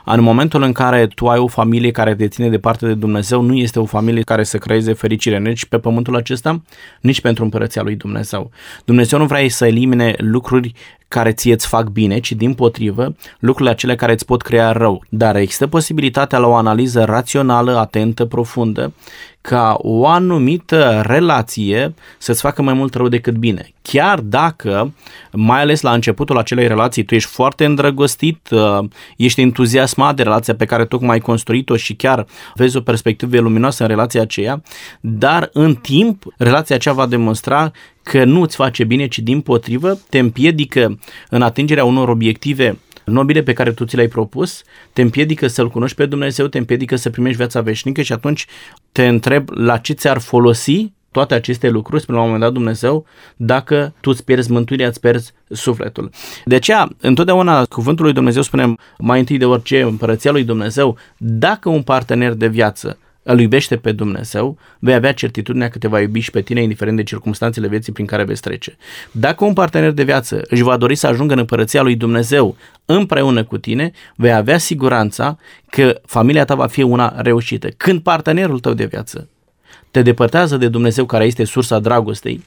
În momentul în care tu ai o familie care te ține departe de Dumnezeu, nu este o familie care să creeze fericire nici pe pământul acesta, nici pentru împărăția lui Dumnezeu. Dumnezeu nu vrea să elimine lucruri care ție îți fac bine, ci din potrivă lucrurile acele care îți pot crea rău. Dar există posibilitatea la o analiză rațională, atentă, profundă, ca o anumită relație să-ți facă mai mult rău decât bine. Chiar dacă, mai ales la începutul acelei relații, tu ești foarte îndrăgostit, uh, ești entuziasmat de relația pe care tocmai ai construit-o și chiar vezi o perspectivă luminoasă în relația aceea, dar în timp relația aceea va demonstra că nu îți face bine, ci din potrivă te împiedică în atingerea unor obiective nobile pe care tu ți le-ai propus, te împiedică să-L cunoști pe Dumnezeu, te împiedică să primești viața veșnică și atunci te întreb la ce ți-ar folosi toate aceste lucruri, spune la un moment dat Dumnezeu, dacă tu îți pierzi mântuirea, îți pierzi sufletul. De aceea, întotdeauna cuvântul lui Dumnezeu spune mai întâi de orice împărăția lui Dumnezeu, dacă un partener de viață îl iubește pe Dumnezeu, vei avea certitudinea că te va iubi și pe tine, indiferent de circunstanțele vieții prin care veți trece. Dacă un partener de viață își va dori să ajungă în împărăția lui Dumnezeu împreună cu tine, vei avea siguranța că familia ta va fi una reușită. Când partenerul tău de viață te depărtează de Dumnezeu care este sursa dragostei,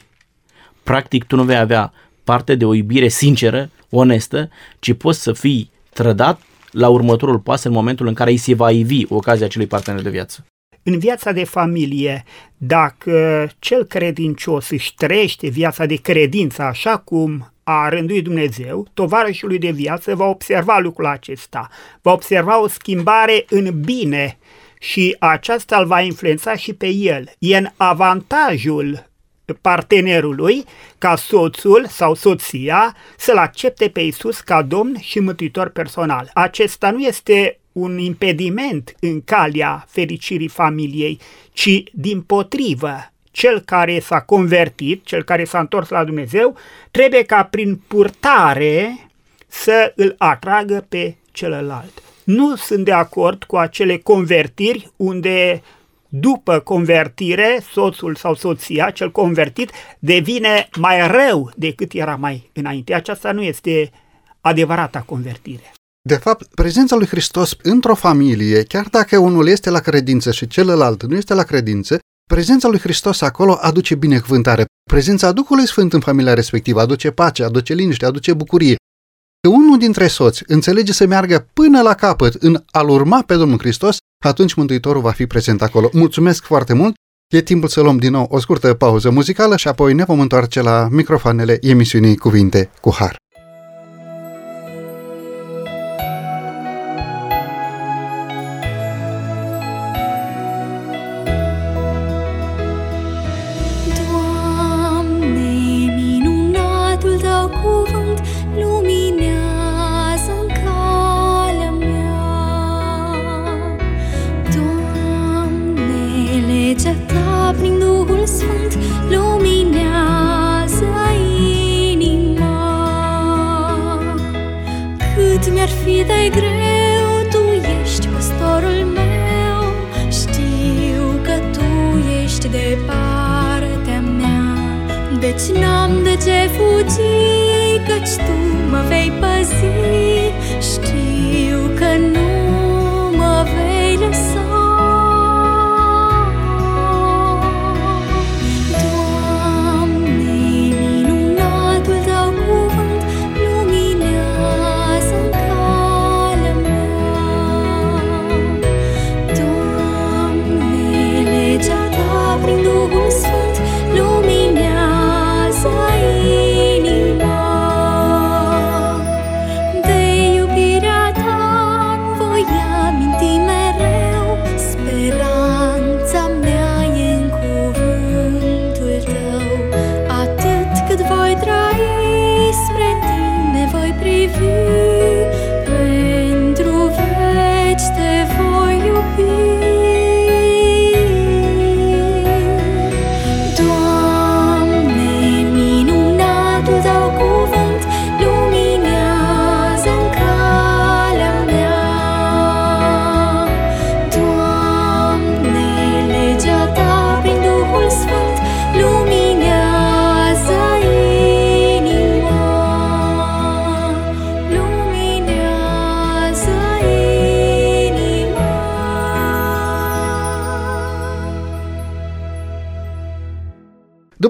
practic tu nu vei avea parte de o iubire sinceră, onestă, ci poți să fii trădat la următorul pas în momentul în care îi se va ivi ocazia acelui partener de viață. În viața de familie, dacă cel credincios își trăiește viața de credință așa cum a rânduit Dumnezeu, tovarășul de viață va observa lucrul acesta, va observa o schimbare în bine și aceasta îl va influența și pe el. E în avantajul partenerului ca soțul sau soția să-l accepte pe Isus ca domn și mântuitor personal. Acesta nu este un impediment în calea fericirii familiei, ci din potrivă, cel care s-a convertit, cel care s-a întors la Dumnezeu, trebuie ca prin purtare să îl atragă pe celălalt. Nu sunt de acord cu acele convertiri unde după convertire, soțul sau soția, cel convertit, devine mai rău decât era mai înainte. Aceasta nu este adevărata convertire. De fapt, prezența lui Hristos într-o familie, chiar dacă unul este la credință și celălalt nu este la credință, prezența lui Hristos acolo aduce binecuvântare. Prezența Duhului Sfânt în familia respectivă aduce pace, aduce liniște, aduce bucurie. Că unul dintre soți înțelege să meargă până la capăt în a-L urma pe Domnul Hristos, atunci Mântuitorul va fi prezent acolo. Mulțumesc foarte mult! E timpul să luăm din nou o scurtă pauză muzicală și apoi ne vom întoarce la microfoanele emisiunii Cuvinte cu Har.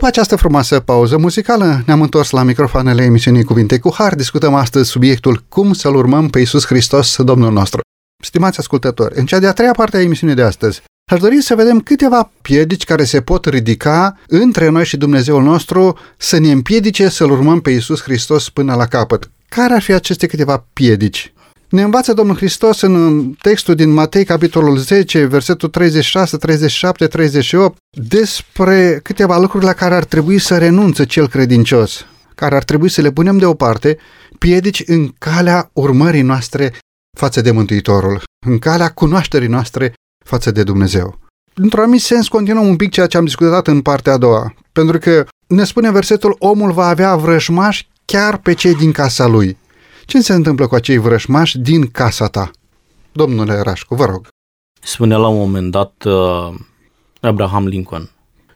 După această frumoasă pauză muzicală, ne-am întors la microfoanele emisiunii Cuvinte cu Har. Discutăm astăzi subiectul cum să-L urmăm pe Iisus Hristos, Domnul nostru. Stimați ascultători, în cea de-a treia parte a emisiunii de astăzi, aș dori să vedem câteva piedici care se pot ridica între noi și Dumnezeul nostru să ne împiedice să-L urmăm pe Iisus Hristos până la capăt. Care ar fi aceste câteva piedici? Ne învață Domnul Hristos în textul din Matei, capitolul 10, versetul 36, 37, 38, despre câteva lucruri la care ar trebui să renunțe cel credincios, care ar trebui să le punem deoparte, piedici în calea urmării noastre față de Mântuitorul, în calea cunoașterii noastre față de Dumnezeu. Într-un anumit sens, continuăm un pic ceea ce am discutat în partea a doua, pentru că ne spune versetul, omul va avea vrăjmași chiar pe cei din casa lui. Ce se întâmplă cu acei vrăjmași din casa ta? Domnule Rașcu, vă rog. Spunea la un moment dat uh, Abraham Lincoln,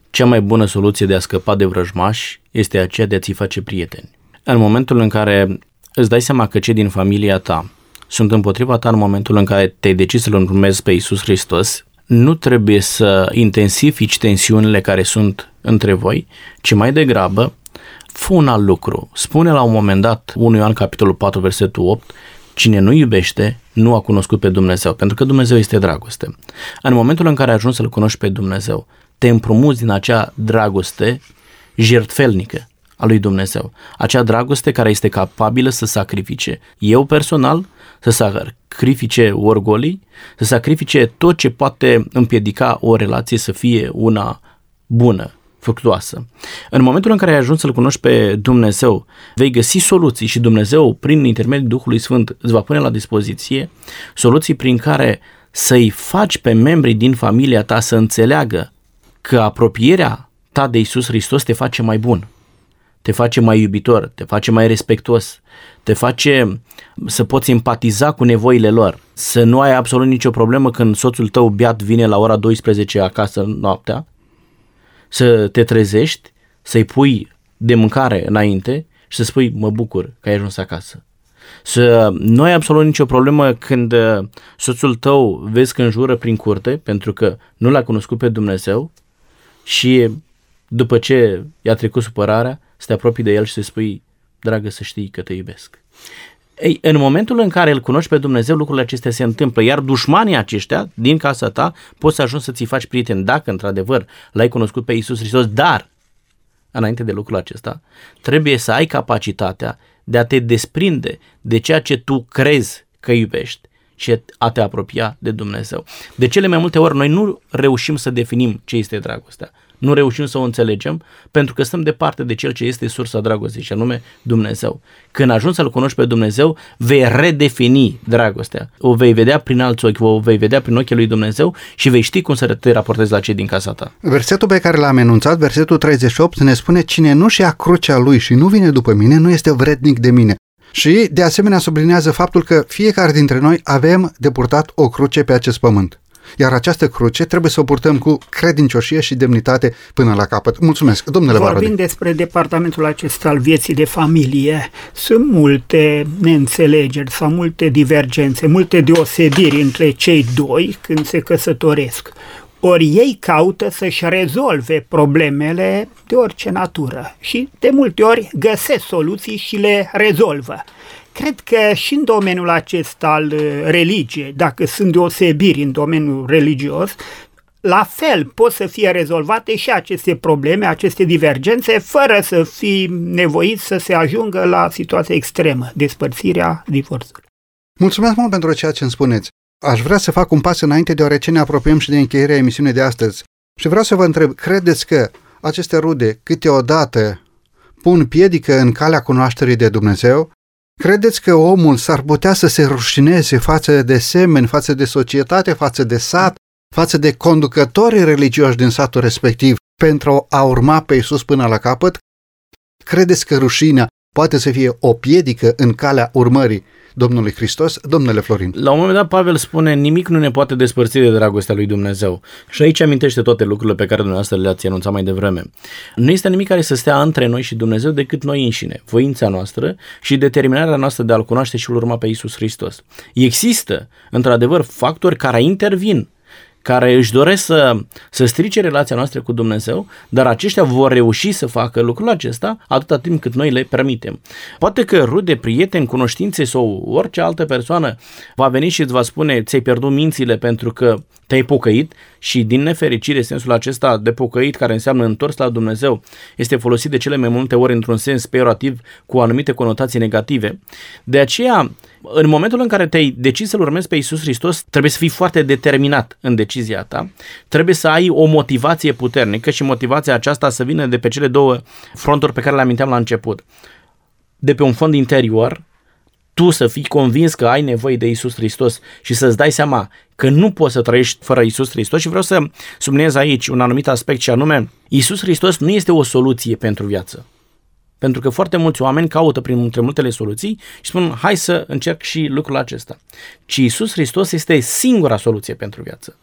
cea mai bună soluție de a scăpa de vrăjmași este aceea de a ți face prieteni. În momentul în care îți dai seama că cei din familia ta sunt împotriva ta în momentul în care te-ai decis să-L urmezi pe Iisus Hristos, nu trebuie să intensifici tensiunile care sunt între voi, ci mai degrabă fă un alt lucru. Spune la un moment dat, 1 Ioan capitolul 4, versetul 8, Cine nu iubește, nu a cunoscut pe Dumnezeu, pentru că Dumnezeu este dragoste. În momentul în care ajungi să-L cunoști pe Dumnezeu, te împrumuți din acea dragoste jertfelnică a lui Dumnezeu. Acea dragoste care este capabilă să sacrifice eu personal, să sacrifice orgolii, să sacrifice tot ce poate împiedica o relație să fie una bună, fructuoasă. În momentul în care ai ajuns să-L cunoști pe Dumnezeu, vei găsi soluții și Dumnezeu, prin intermediul Duhului Sfânt, îți va pune la dispoziție soluții prin care să-i faci pe membrii din familia ta să înțeleagă că apropierea ta de Isus Hristos te face mai bun, te face mai iubitor, te face mai respectuos, te face să poți empatiza cu nevoile lor, să nu ai absolut nicio problemă când soțul tău beat vine la ora 12 acasă noaptea, să te trezești, să-i pui de mâncare înainte și să spui mă bucur că ai ajuns acasă. Să nu ai absolut nicio problemă când uh, soțul tău vezi că înjură prin curte pentru că nu l-a cunoscut pe Dumnezeu și după ce i-a trecut supărarea, să te apropii de el și să spui, dragă, să știi că te iubesc. Ei, în momentul în care îl cunoști pe Dumnezeu, lucrurile acestea se întâmplă, iar dușmanii aceștia din casa ta poți să ajungi să ți faci prieten dacă într-adevăr l-ai cunoscut pe Isus Hristos, dar înainte de lucrul acesta, trebuie să ai capacitatea de a te desprinde de ceea ce tu crezi că iubești și a te apropia de Dumnezeu. De cele mai multe ori noi nu reușim să definim ce este dragostea nu reușim să o înțelegem pentru că stăm departe de cel ce este sursa dragostei și anume Dumnezeu. Când ajungi să-L cunoști pe Dumnezeu, vei redefini dragostea. O vei vedea prin alți ochi, o vei vedea prin ochii lui Dumnezeu și vei ști cum să te raportezi la cei din casa ta. Versetul pe care l-am enunțat, versetul 38, ne spune cine nu-și ia crucea lui și nu vine după mine, nu este vrednic de mine. Și, de asemenea, sublinează faptul că fiecare dintre noi avem de purtat o cruce pe acest pământ iar această cruce trebuie să o purtăm cu credincioșie și demnitate până la capăt. Mulțumesc, domnule Vorbim Barodi. despre departamentul acesta al vieții de familie. Sunt multe neînțelegeri sau multe divergențe, multe deosebiri între cei doi când se căsătoresc. Ori ei caută să-și rezolve problemele de orice natură și de multe ori găsesc soluții și le rezolvă. Cred că și în domeniul acesta al uh, religiei, dacă sunt deosebiri în domeniul religios, la fel pot să fie rezolvate și aceste probleme, aceste divergențe, fără să fii nevoit să se ajungă la situația extremă, despărțirea, divorțului. Mulțumesc mult pentru ceea ce îmi spuneți. Aș vrea să fac un pas înainte deoarece ne apropiem și de încheierea emisiunii de astăzi. Și vreau să vă întreb, credeți că aceste rude câteodată pun piedică în calea cunoașterii de Dumnezeu Credeți că omul s-ar putea să se rușineze față de semeni, față de societate, față de sat, față de conducătorii religioși din satul respectiv pentru a urma pe Isus până la capăt? Credeți că rușinea poate să fie o piedică în calea urmării Domnului Hristos, domnule Florin. La un moment dat Pavel spune, nimic nu ne poate despărți de dragostea lui Dumnezeu. Și aici amintește toate lucrurile pe care dumneavoastră le-ați anunțat mai devreme. Nu este nimic care să stea între noi și Dumnezeu decât noi înșine, voința noastră și determinarea noastră de a-L cunoaște și a-L urma pe Isus Hristos. Există, într-adevăr, factori care intervin care își doresc să, să strice relația noastră cu Dumnezeu, dar aceștia vor reuși să facă lucrul acesta atâta timp cât noi le permitem. Poate că rude, prieteni, cunoștințe sau orice altă persoană va veni și îți va spune ți-ai pierdut mințile pentru că te-ai pocăit și din nefericire sensul acesta de pocăit care înseamnă întors la Dumnezeu este folosit de cele mai multe ori într-un sens peorativ cu anumite conotații negative. De aceea, în momentul în care te-ai decis să-L urmezi pe Isus Hristos, trebuie să fii foarte determinat în decizia ta, trebuie să ai o motivație puternică și motivația aceasta să vină de pe cele două fronturi pe care le aminteam la început. De pe un fond interior, tu să fii convins că ai nevoie de Isus Hristos și să-ți dai seama că nu poți să trăiești fără Isus Hristos și vreau să subliniez aici un anumit aspect și anume Isus Hristos nu este o soluție pentru viață. Pentru că foarte mulți oameni caută prin între multele soluții și spun hai să încerc și lucrul acesta. Ci Isus Hristos este singura soluție pentru viață.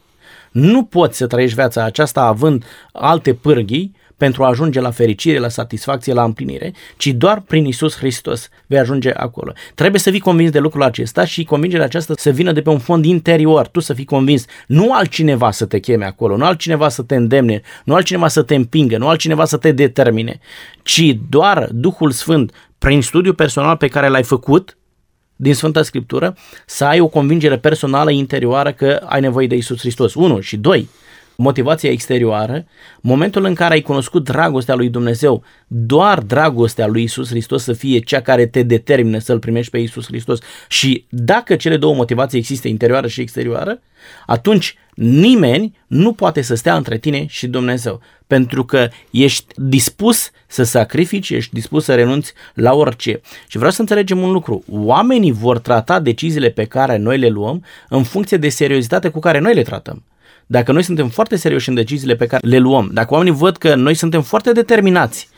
Nu poți să trăiești viața aceasta având alte pârghii pentru a ajunge la fericire, la satisfacție, la împlinire, ci doar prin Isus Hristos vei ajunge acolo. Trebuie să fii convins de lucrul acesta și convingerea aceasta să vină de pe un fond interior, tu să fii convins, nu altcineva să te cheme acolo, nu altcineva să te îndemne, nu altcineva să te împingă, nu altcineva să te determine, ci doar Duhul Sfânt, prin studiul personal pe care l-ai făcut, din Sfânta Scriptură, să ai o convingere personală interioară că ai nevoie de Isus Hristos. Unu și doi, motivația exterioară, momentul în care ai cunoscut dragostea lui Dumnezeu, doar dragostea lui Isus Hristos să fie cea care te determină să-L primești pe Isus Hristos și dacă cele două motivații există, interioară și exterioară, atunci nimeni nu poate să stea între tine și Dumnezeu, pentru că ești dispus să sacrifici, ești dispus să renunți la orice. Și vreau să înțelegem un lucru, oamenii vor trata deciziile pe care noi le luăm în funcție de seriozitatea cu care noi le tratăm. Dacă noi suntem foarte serioși în deciziile pe care le luăm, dacă oamenii văd că noi suntem foarte determinați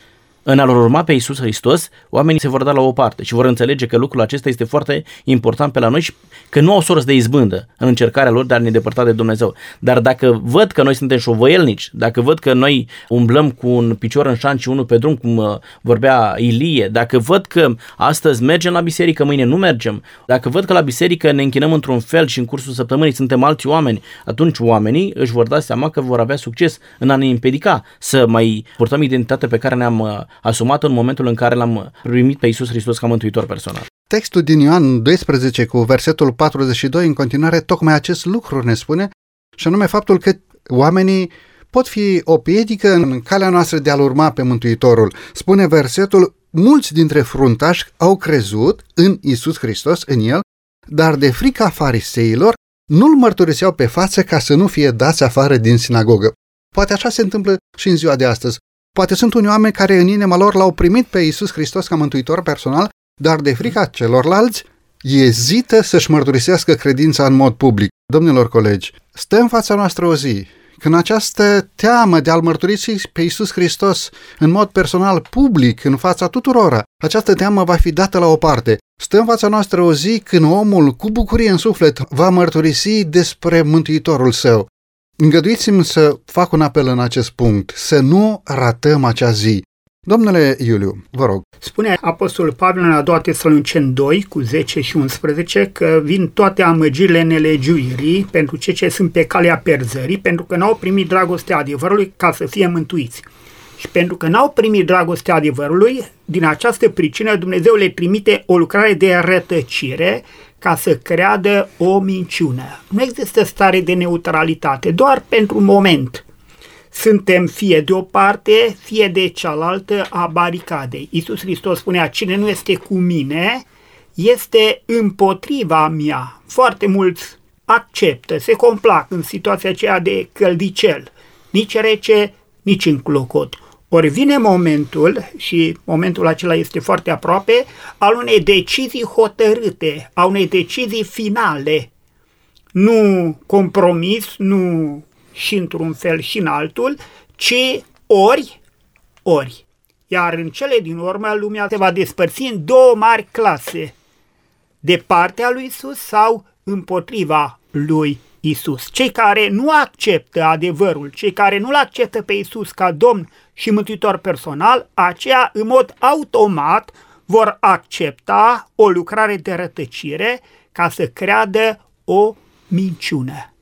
în a-L urma pe Iisus Hristos, oamenii se vor da la o parte și vor înțelege că lucrul acesta este foarte important pe la noi și că nu au sorți de izbândă în încercarea lor de a ne depărta de Dumnezeu. Dar dacă văd că noi suntem șovăielnici, dacă văd că noi umblăm cu un picior în șan și unul pe drum, cum uh, vorbea Ilie, dacă văd că astăzi mergem la biserică, mâine nu mergem, dacă văd că la biserică ne închinăm într-un fel și în cursul săptămânii suntem alți oameni, atunci oamenii își vor da seama că vor avea succes în a ne împiedica să mai purtăm identitatea pe care ne-am uh, asumat în momentul în care l-am primit pe Isus Hristos ca mântuitor personal. Textul din Ioan 12 cu versetul 42 în continuare tocmai acest lucru ne spune și anume faptul că oamenii pot fi o piedică în calea noastră de a-L urma pe Mântuitorul. Spune versetul, mulți dintre fruntași au crezut în Isus Hristos, în El, dar de frica fariseilor nu-L mărturiseau pe față ca să nu fie dați afară din sinagogă. Poate așa se întâmplă și în ziua de astăzi. Poate sunt unii oameni care în inima lor l-au primit pe Isus Hristos ca mântuitor personal, dar de frica celorlalți ezită să-și mărturisească credința în mod public. Domnilor colegi, stă în fața noastră o zi când această teamă de a-L mărturisi pe Iisus Hristos în mod personal, public, în fața tuturora, această teamă va fi dată la o parte. Stă în fața noastră o zi când omul, cu bucurie în suflet, va mărturisi despre Mântuitorul său. Îngăduiți-mi să fac un apel în acest punct, să nu ratăm acea zi. Domnule Iuliu, vă rog. Spune Apostolul Pavel în a doua Tesalonicen 2 cu 10 și 11 că vin toate amăgirile nelegiuirii pentru cei ce sunt pe calea perzării, pentru că n-au primit dragostea adevărului ca să fie mântuiți. Și pentru că n-au primit dragostea adevărului, din această pricină Dumnezeu le trimite o lucrare de rătăcire ca să creadă o minciună. Nu există stare de neutralitate, doar pentru un moment. Suntem fie de o parte, fie de cealaltă a baricadei. Iisus Hristos spunea, cine nu este cu mine, este împotriva mea. Foarte mulți acceptă, se complac în situația aceea de căldicel, nici rece, nici în clocot. Ori vine momentul, și momentul acela este foarte aproape, al unei decizii hotărâte, a unei decizii finale. Nu compromis, nu și într-un fel și în altul, ci ori, ori. Iar în cele din urmă, lumea se va despărți în două mari clase, de partea lui Isus sau împotriva lui Isus. Cei care nu acceptă adevărul, cei care nu-L acceptă pe Isus ca Domn și Mântuitor personal, aceia în mod automat vor accepta o lucrare de rătăcire ca să creadă o minciună.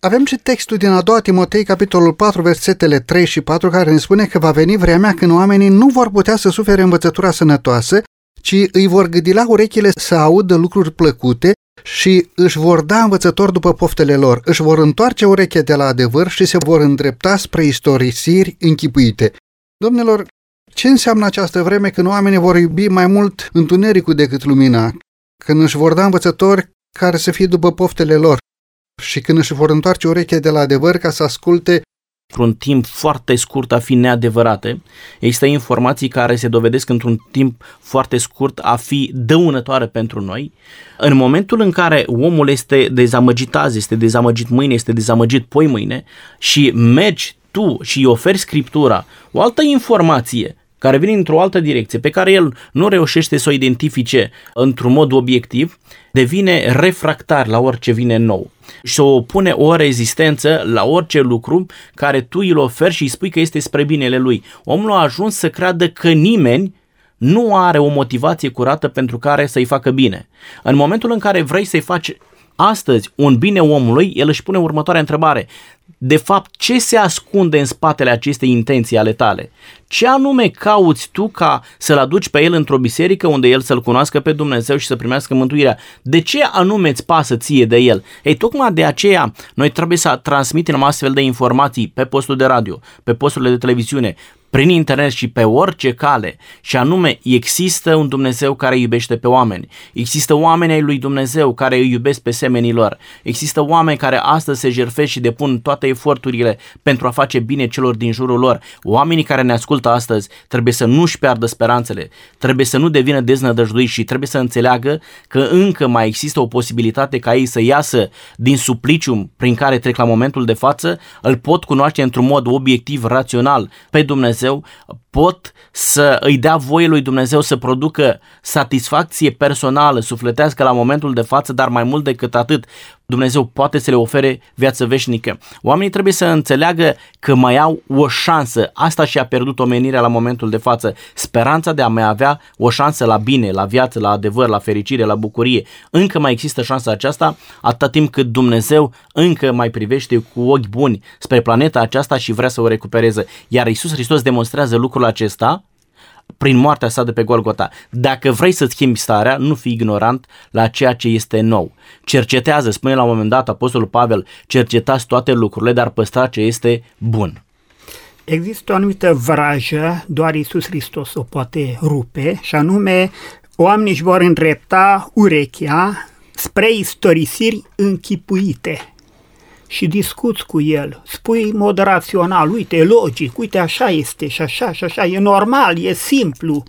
Avem și textul din a doua Timotei, capitolul 4, versetele 3 și 4, care ne spune că va veni vremea când oamenii nu vor putea să sufere învățătura sănătoasă, ci îi vor gâdila urechile să audă lucruri plăcute și își vor da învățători după poftele lor, își vor întoarce urechea de la adevăr și se vor îndrepta spre istorisiri închipuite. Domnilor, ce înseamnă această vreme când oamenii vor iubi mai mult întunericul decât lumina, când își vor da învățători care să fie după poftele lor și când își vor întoarce urechea de la adevăr ca să asculte într-un timp foarte scurt a fi neadevărate. Există informații care se dovedesc într-un timp foarte scurt a fi dăunătoare pentru noi. În momentul în care omul este dezamăgit azi, este dezamăgit mâine, este dezamăgit poi mâine și mergi tu și îi oferi scriptura o altă informație care vine într-o altă direcție, pe care el nu reușește să o identifice într-un mod obiectiv, devine refractar la orice vine nou și o pune o rezistență la orice lucru care tu îl oferi și îi spui că este spre binele lui. Omul a ajuns să creadă că nimeni nu are o motivație curată pentru care să-i facă bine. În momentul în care vrei să-i faci astăzi un bine omului, el își pune următoarea întrebare. De fapt ce se ascunde în spatele acestei intenții ale tale. Ce anume cauți tu ca să-l aduci pe el într-o biserică unde el să-l cunoască pe Dumnezeu și să primească mântuirea? De ce anume îți pasă ție de el? Ei, tocmai de aceea noi trebuie să transmitem astfel de informații pe postul de radio, pe posturile de televiziune, prin internet și pe orice cale, și anume există un Dumnezeu care iubește pe oameni, există oameni ai lui Dumnezeu care îi iubesc pe semenii lor, există oameni care astăzi se jerfesc și depun toate eforturile pentru a face bine celor din jurul lor. Oamenii care ne ascultă astăzi trebuie să nu-și piardă speranțele, trebuie să nu devină deznădăjduiți și trebuie să înțeleagă că încă mai există o posibilitate ca ei să iasă din suplicium prin care trec la momentul de față, îl pot cunoaște într-un mod obiectiv, rațional pe Dumnezeu Dumnezeu pot să îi dea voie lui Dumnezeu să producă satisfacție personală, sufletească la momentul de față, dar mai mult decât atât, Dumnezeu poate să le ofere viață veșnică. Oamenii trebuie să înțeleagă că mai au o șansă. Asta și-a pierdut omenirea la momentul de față. Speranța de a mai avea o șansă la bine, la viață, la adevăr, la fericire, la bucurie. Încă mai există șansa aceasta atâta timp cât Dumnezeu încă mai privește cu ochi buni spre planeta aceasta și vrea să o recupereze. Iar Isus Hristos demonstrează lucrul acesta prin moartea sa de pe Golgota. Dacă vrei să-ți schimbi starea, nu fi ignorant la ceea ce este nou. Cercetează, spune la un moment dat Apostolul Pavel, cercetați toate lucrurile, dar păstra ce este bun. Există o anumită vrajă, doar Iisus Hristos o poate rupe, și anume oamenii își vor îndrepta urechea spre istorisiri închipuite și discuți cu el, spui în mod rațional, uite, e logic, uite, așa este și așa și așa, e normal, e simplu.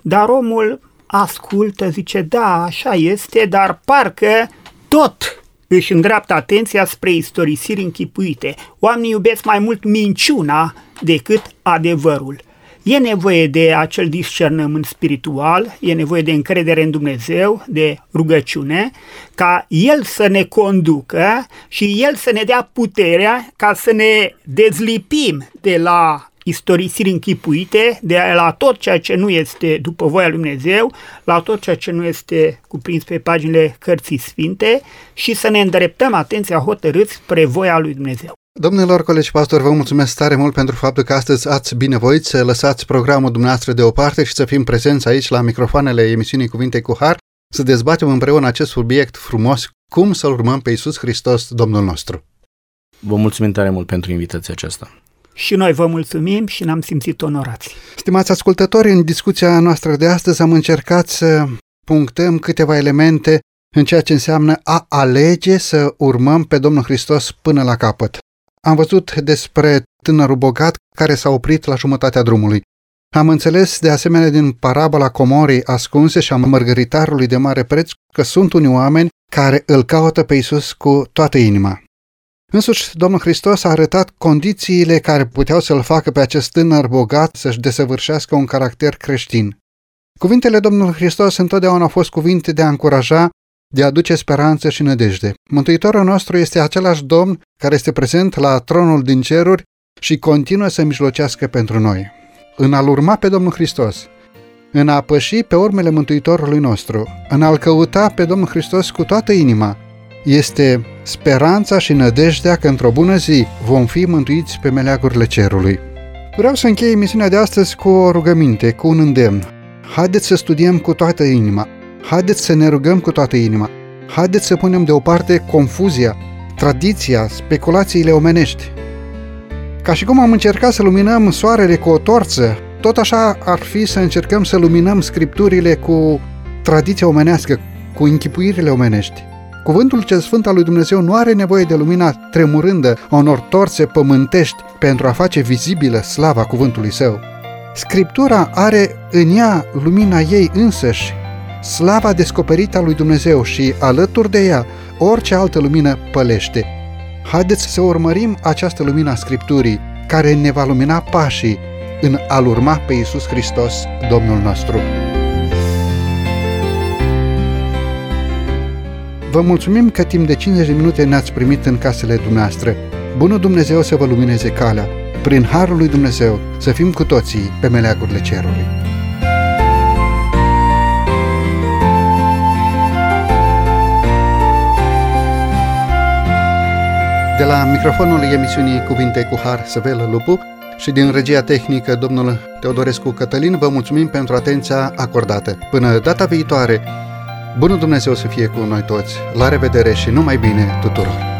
Dar omul ascultă, zice, da, așa este, dar parcă tot își îndreaptă atenția spre istorisiri închipuite. Oamenii iubesc mai mult minciuna decât adevărul. E nevoie de acel discernământ spiritual, e nevoie de încredere în Dumnezeu, de rugăciune, ca El să ne conducă și El să ne dea puterea ca să ne dezlipim de la istorisiri închipuite, de la tot ceea ce nu este după voia lui Dumnezeu, la tot ceea ce nu este cuprins pe paginile cărții sfinte și să ne îndreptăm atenția hotărâți spre voia lui Dumnezeu. Domnilor colegi pastori, vă mulțumesc tare mult pentru faptul că astăzi ați binevoit să lăsați programul dumneavoastră deoparte și să fim prezenți aici la microfoanele emisiunii Cuvinte cu Har, să dezbatem împreună acest subiect frumos, cum să-L urmăm pe Iisus Hristos, Domnul nostru. Vă mulțumim tare mult pentru invitația aceasta. Și noi vă mulțumim și ne-am simțit onorați. Stimați ascultători, în discuția noastră de astăzi am încercat să punctăm câteva elemente în ceea ce înseamnă a alege să urmăm pe Domnul Hristos până la capăt. Am văzut despre tânărul bogat care s-a oprit la jumătatea drumului. Am înțeles de asemenea din parabola comorii ascunse și a mărgăritarului de mare preț că sunt unii oameni care îl caută pe Isus cu toată inima. Însuși, Domnul Hristos a arătat condițiile care puteau să-l facă pe acest tânăr bogat să-și desăvârșească un caracter creștin. Cuvintele Domnului Hristos întotdeauna au fost cuvinte de a încuraja de a aduce speranță și nădejde. Mântuitorul nostru este același Domn care este prezent la tronul din ceruri și continuă să mijlocească pentru noi. În a-L urma pe Domnul Hristos, în a păși pe urmele Mântuitorului nostru, în a-L căuta pe Domnul Hristos cu toată inima, este speranța și nădejdea că într-o bună zi vom fi mântuiți pe meleagurile cerului. Vreau să închei emisiunea de astăzi cu o rugăminte, cu un îndemn. Haideți să studiem cu toată inima, Haideți să ne rugăm cu toată inima. Haideți să punem deoparte confuzia, tradiția, speculațiile omenești. Ca și cum am încercat să luminăm soarele cu o torță, tot așa ar fi să încercăm să luminăm scripturile cu tradiția omenească, cu închipuirile omenești. Cuvântul cel sfânt al lui Dumnezeu nu are nevoie de lumina tremurândă a unor torțe pământești pentru a face vizibilă slava cuvântului său. Scriptura are în ea lumina ei însăși slava descoperită a lui Dumnezeu și, alături de ea, orice altă lumină pălește. Haideți să urmărim această lumină a Scripturii, care ne va lumina pașii în a-L urma pe Iisus Hristos, Domnul nostru. Vă mulțumim că timp de 50 de minute ne-ați primit în casele dumneavoastră. Bunul Dumnezeu să vă lumineze calea. Prin Harul lui Dumnezeu să fim cu toții pe meleagurile cerului. De la microfonul emisiunii Cuvinte cu Har, Săvel Lupu și din regia tehnică, domnul Teodorescu Cătălin, vă mulțumim pentru atenția acordată. Până data viitoare, bunul Dumnezeu să fie cu noi toți. La revedere și numai bine tuturor!